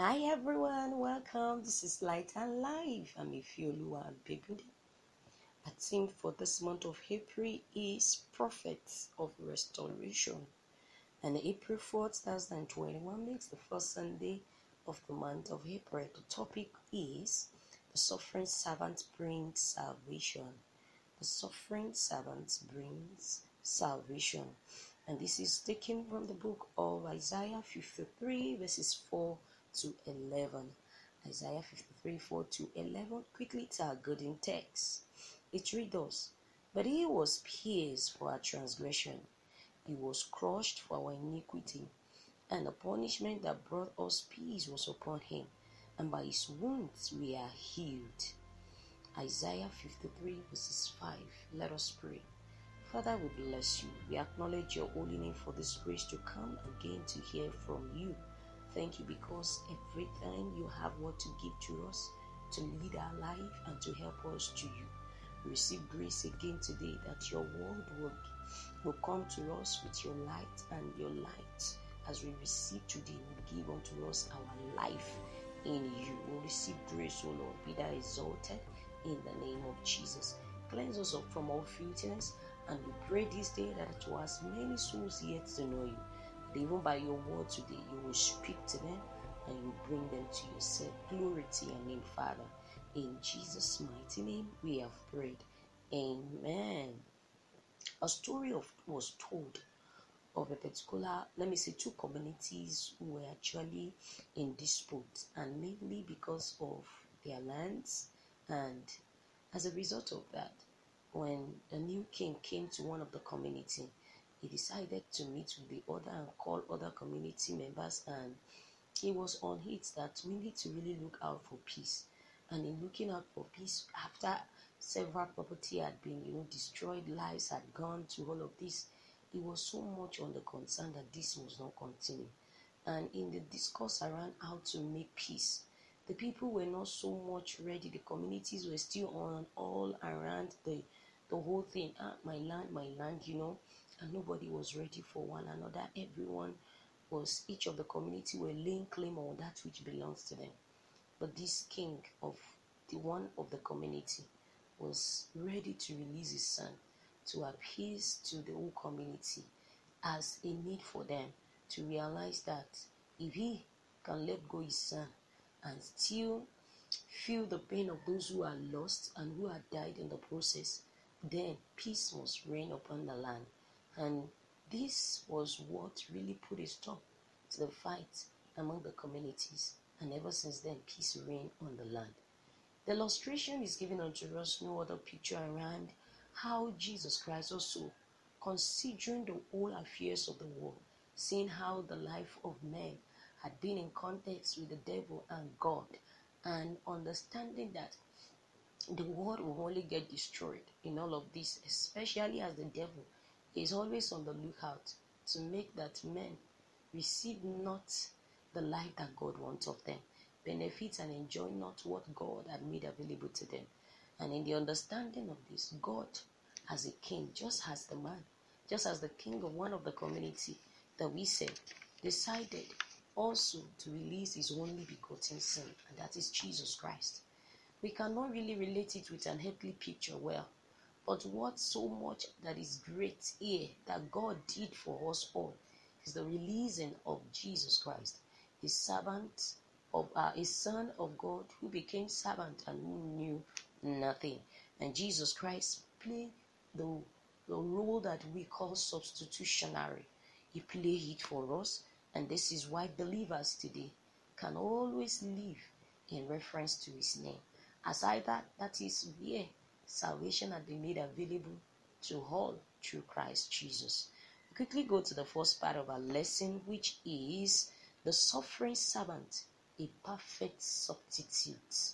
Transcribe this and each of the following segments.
Hi everyone, welcome. This is Light and Life. I'm Ifiolua Begude. Our theme for this month of April is Prophets of Restoration. And April 4th, 2021 makes the first Sunday of the month of April. The topic is The Suffering Servant Brings Salvation. The Suffering Servant Brings Salvation. And this is taken from the book of Isaiah 53, verses 4 to 11. Isaiah 53 4 to 11. Quickly to our golden text. It reads us But he was pierced for our transgression, he was crushed for our iniquity, and the punishment that brought us peace was upon him, and by his wounds we are healed. Isaiah 53 verses 5. Let us pray. Father, we bless you. We acknowledge your holy name for this grace to come again to hear from you. Thank you because every time you have what to give to us to lead our life and to help us to you. We receive grace again today that your word will, will come to us with your light and your light as we receive today will give unto us our life in you. We'll receive grace, O Lord. Be thou exalted in the name of Jesus. Cleanse us up from all filthiness and we pray this day that to as many souls yet to know you even by your word today, you will speak to them and you bring them to yourself. Glory to your name, Father. In Jesus' mighty name, we have prayed. Amen. A story of was told of a particular, let me say, two communities who were actually in dispute, and mainly because of their lands. And as a result of that, when the new king came to one of the community, he decided to meet with the other and call other community members and he was on it that we need to really look out for peace. And in looking out for peace after several property had been you know destroyed lives had gone to all of this it was so much on the concern that this must not continue. And in the discourse around how to make peace the people were not so much ready. The communities were still on all around the the whole thing. Ah, my land my land you know and nobody was ready for one another. Everyone was, each of the community were laying claim on that which belongs to them. But this king of the one of the community was ready to release his son to appease to the whole community as a need for them to realize that if he can let go his son and still feel the pain of those who are lost and who have died in the process, then peace must reign upon the land. And this was what really put a stop to the fight among the communities. And ever since then, peace reigned on the land. The illustration is given unto us no other picture around how Jesus Christ also, considering the whole affairs of the world, seeing how the life of man had been in context with the devil and God, and understanding that the world will only get destroyed in all of this, especially as the devil is always on the lookout to make that men receive not the life that God wants of them, benefit and enjoy not what God had made available to them. And in the understanding of this, God, as a king, just as the man, just as the king of one of the community that we said, decided also to release his only begotten son, and that is Jesus Christ. We cannot really relate it with an earthly picture well but what so much that is great here that God did for us all is the releasing of Jesus Christ, his servant of uh, a son of God who became servant and who knew nothing. And Jesus Christ played the, the role that we call substitutionary. He played it for us, and this is why believers today can always live in reference to his name. As that, that is where salvation had been made available to all through Christ Jesus. We quickly go to the first part of our lesson, which is the suffering servant, a perfect substitute.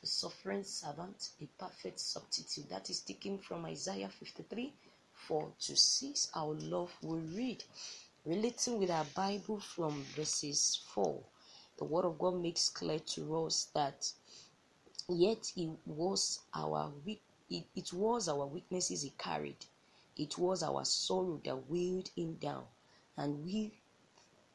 The suffering servant, a perfect substitute. That is taken from Isaiah 53 4 to 6. Our love will read, relating with our Bible from verses 4. The Word of God makes clear to us that Yet it was our weak it, it was our weaknesses he carried. It was our sorrow that weighed him down. And we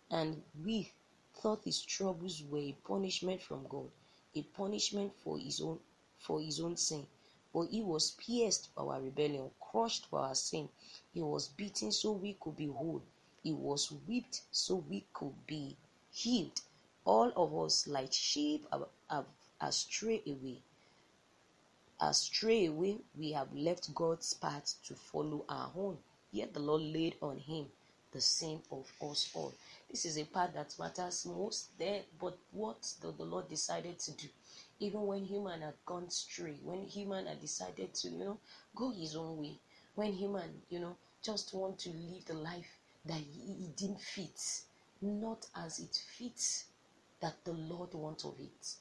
and we thought his troubles were a punishment from God, a punishment for his own for his own sin. But he was pierced for our rebellion, crushed for our sin. He was beaten so we could be whole. He was whipped so we could be healed. All of us, like sheep, have astray away. Astray away, we have left God's path to follow our own. Yet the Lord laid on him the sin of us all. This is a part that matters most there, but what the, the Lord decided to do, even when human had gone astray, when human had decided to, you know, go his own way, when human, you know, just want to live the life that he, he didn't fit, not as it fits that the Lord wants of it.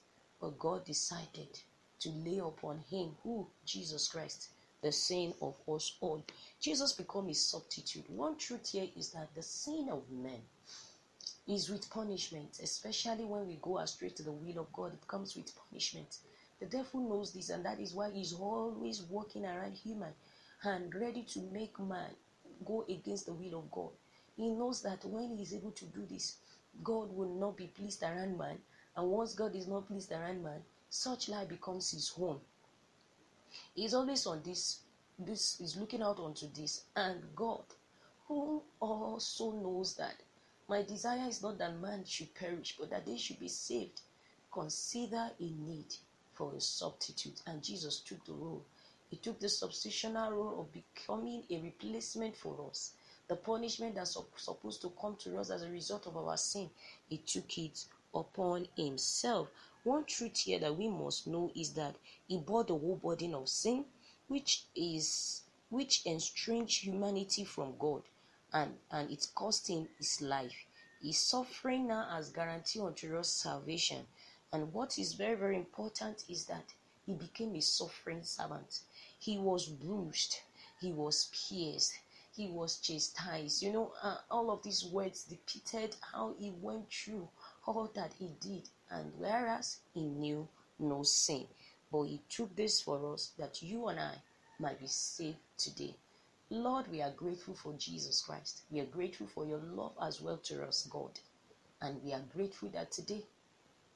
But God decided to lay upon him, who? Jesus Christ, the sin of us all. Jesus became a substitute. One truth here is that the sin of men is with punishment, especially when we go astray to the will of God, it comes with punishment. The devil knows this, and that is why he's always walking around human and ready to make man go against the will of God. He knows that when he's able to do this, God will not be pleased around man, and once God is not pleased around man, such life becomes his home. He's always on this, this is looking out onto this, and God, who also knows that my desire is not that man should perish, but that they should be saved, consider a need for a substitute. And Jesus took the role. He took the substitutional role of becoming a replacement for us. The punishment that's supposed to come to us as a result of our sin, he took it upon himself. One truth here that we must know is that he bore the whole burden of sin, which is which estranged humanity from God, and and it cost him his life. His suffering now has guarantee unto us salvation. And what is very very important is that he became a suffering servant. He was bruised, he was pierced, he was chastised. You know, uh, all of these words depicted how he went through all that he did, and whereas he knew no sin, but he took this for us that you and I might be saved today. Lord, we are grateful for Jesus Christ. We are grateful for your love as well to us, God. And we are grateful that today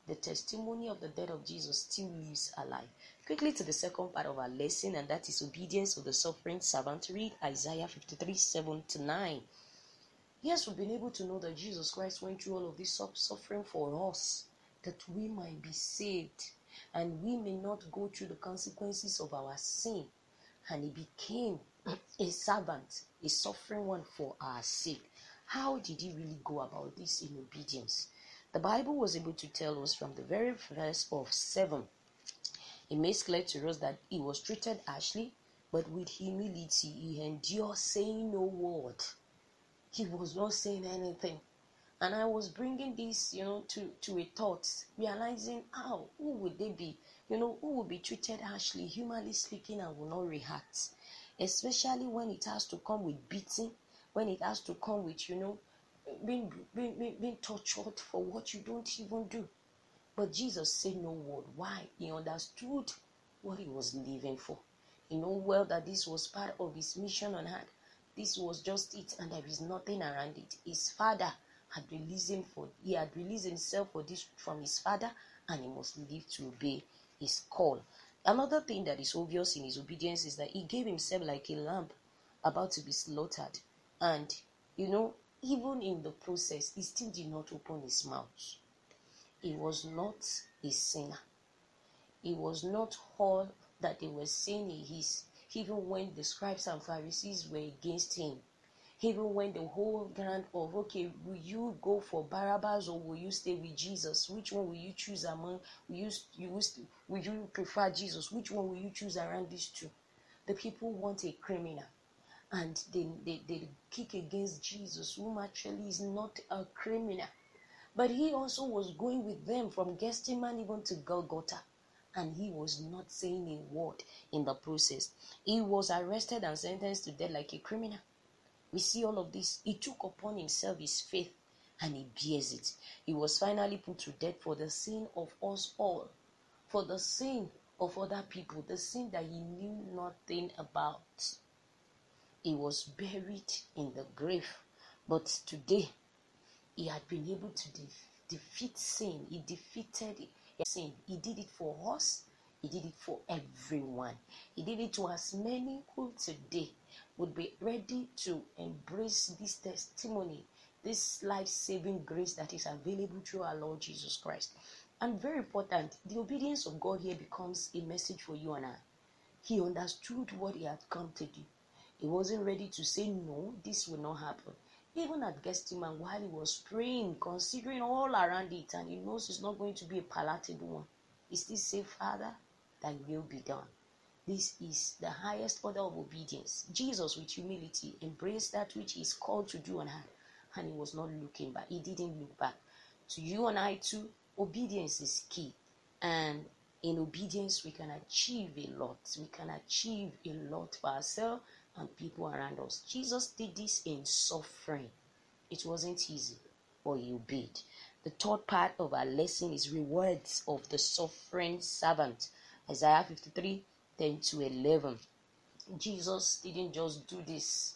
the testimony of the death of Jesus still lives alive. Quickly to the second part of our lesson, and that is obedience of the suffering servant. Read Isaiah 53 7 to 9. Yes, we've been able to know that Jesus Christ went through all of this suffering for us, that we might be saved and we may not go through the consequences of our sin. And he became a servant, a suffering one for our sake. How did he really go about this in obedience? The Bible was able to tell us from the very verse of 7. It makes clear to us that he was treated harshly, but with humility he endured saying no word he was not saying anything. And I was bringing this, you know, to, to a thought, realizing how, who would they be? You know, who would be treated harshly, humanly speaking, and will not react? Especially when it has to come with beating, when it has to come with, you know, being, being, being, being tortured for what you don't even do. But Jesus said no word. Why? He understood what he was living for. He knew well that this was part of his mission on earth. This was just it, and there is nothing around it. His father had released him for he had released himself for this from his father, and he must live to obey his call. Another thing that is obvious in his obedience is that he gave himself like a lamb about to be slaughtered. And you know, even in the process, he still did not open his mouth. He was not a sinner. He was not all that they were saying he is even when the scribes and Pharisees were against him, even when the whole ground of okay, will you go for Barabbas or will you stay with Jesus? Which one will you choose among? Will you you will, will you prefer Jesus? Which one will you choose around these two? The people want a criminal, and they they, they kick against Jesus, whom actually is not a criminal. But he also was going with them from Gethsemane even to Golgotha and he was not saying a word in the process. He was arrested and sentenced to death like a criminal. We see all of this. He took upon himself his faith and he bears it. He was finally put to death for the sin of us all, for the sin of other people, the sin that he knew nothing about. He was buried in the grave, but today he had been able to defeat sin. He defeated sin. He did it for us. He did it for everyone. He did it to as many who today would be ready to embrace this testimony, this life saving grace that is available through our Lord Jesus Christ. And very important, the obedience of God here becomes a message for you and I. He understood what he had come to do. He wasn't ready to say, No, this will not happen. Even at Gethsemane, while he was praying, considering all around it, and he knows it's not going to be a palatable one, he still said, Father, thy will be done. This is the highest order of obedience. Jesus, with humility, embraced that which he is called to do on her, and he was not looking back. He didn't look back. To you and I, too, obedience is key. And in obedience, we can achieve a lot. We can achieve a lot for ourselves and people around us. Jesus did this in suffering. It wasn't easy, but he obeyed. The third part of our lesson is rewards of the suffering servant. Isaiah 53 10 to 11. Jesus didn't just do this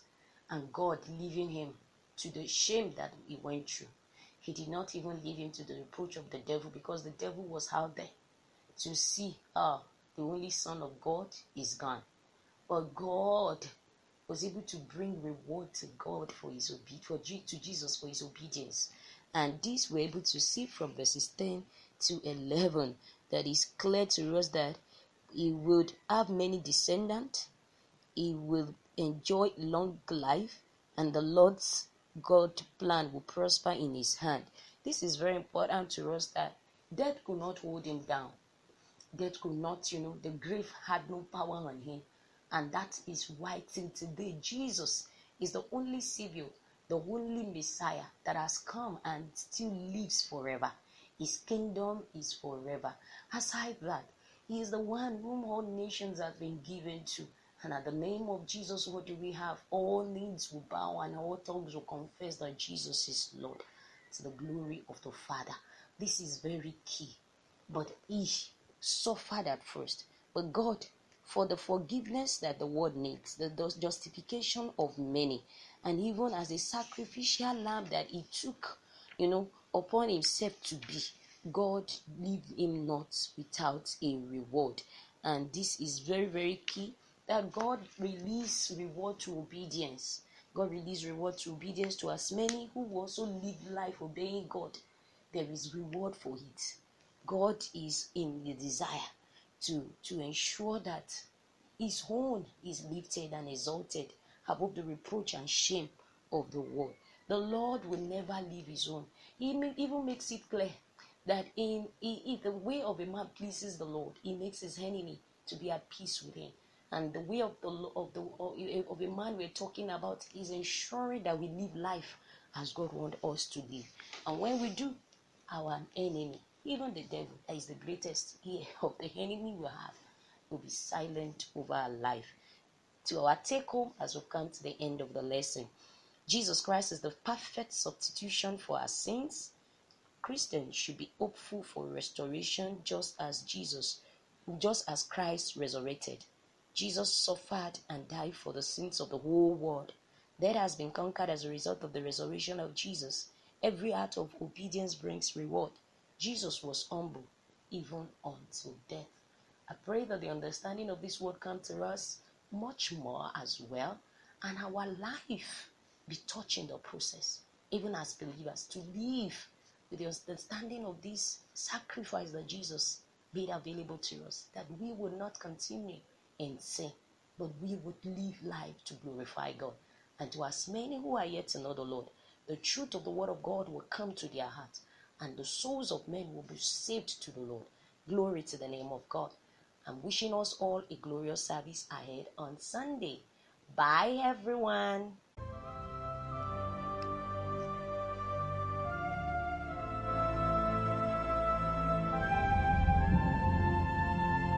and God leaving him to the shame that he went through. He did not even leave him to the reproach of the devil because the devil was out there to see, ah, the only Son of God is gone. But God was able to bring reward to God for his obedience, for to Jesus for his obedience. And this we're able to see from verses 10 to 11 that is clear to us that he would have many descendants, he will enjoy long life, and the Lord's God plan will prosper in his hand. This is very important to us that death could not hold him down. Death could not, you know, the grave had no power on him. And that is why till today Jesus is the only Savior, the only Messiah that has come and still lives forever. His kingdom is forever. Aside that, He is the one whom all nations have been given to. And at the name of Jesus, what do we have? All knees will bow and all tongues will confess that Jesus is Lord to the glory of the Father. This is very key. But he suffered at first. But God, for the forgiveness that the world needs, the justification of many, and even as a sacrificial lamb that he took, you know, upon himself to be, God leave him not without a reward. And this is very, very key that God release reward to obedience. God release reward to obedience to as many who also live life obeying God. There is reward for it. God is in the desire to, to ensure that his own is lifted and exalted above the reproach and shame of the world. The Lord will never leave his own. He even makes it clear that in, in, the way of a man pleases the Lord, he makes his enemy to be at peace with him. And the way of the of the of a man we're talking about is ensuring that we live life as God wants us to live. And when we do, our enemy, even the devil, that is the greatest of the enemy we have, will be silent over our life. To our take home as we come to the end of the lesson. Jesus Christ is the perfect substitution for our sins. Christians should be hopeful for restoration just as Jesus, just as Christ resurrected. Jesus suffered and died for the sins of the whole world. Death has been conquered as a result of the resurrection of Jesus. Every act of obedience brings reward. Jesus was humble even until death. I pray that the understanding of this word come to us much more as well, and our life be touching the process, even as believers, to live with the understanding of this sacrifice that Jesus made available to us, that we would not continue in sin, but we would live life to glorify God. And to as many who are yet to know the Lord, the truth of the Word of God will come to their hearts, and the souls of men will be saved to the Lord. Glory to the name of God. I'm wishing us all a glorious service ahead on Sunday. Bye, everyone.